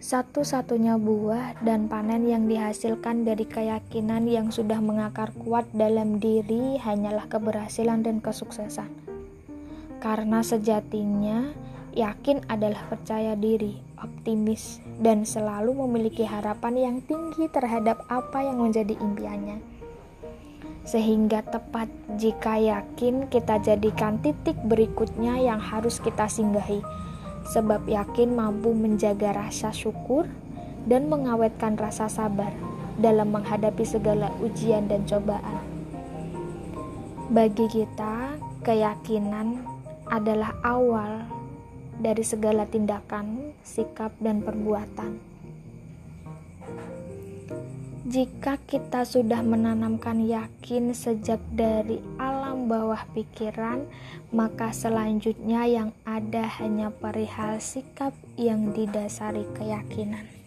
Satu-satunya buah dan panen yang dihasilkan dari keyakinan yang sudah mengakar kuat dalam diri hanyalah keberhasilan dan kesuksesan. Karena sejatinya, yakin adalah percaya diri, optimis, dan selalu memiliki harapan yang tinggi terhadap apa yang menjadi impiannya. Sehingga tepat jika yakin kita jadikan titik berikutnya yang harus kita singgahi sebab yakin mampu menjaga rasa syukur dan mengawetkan rasa sabar dalam menghadapi segala ujian dan cobaan. Bagi kita, keyakinan adalah awal dari segala tindakan, sikap, dan perbuatan. Jika kita sudah menanamkan yakin sejak dari alam bawah pikiran, maka selanjutnya yang ada hanya perihal sikap yang didasari keyakinan.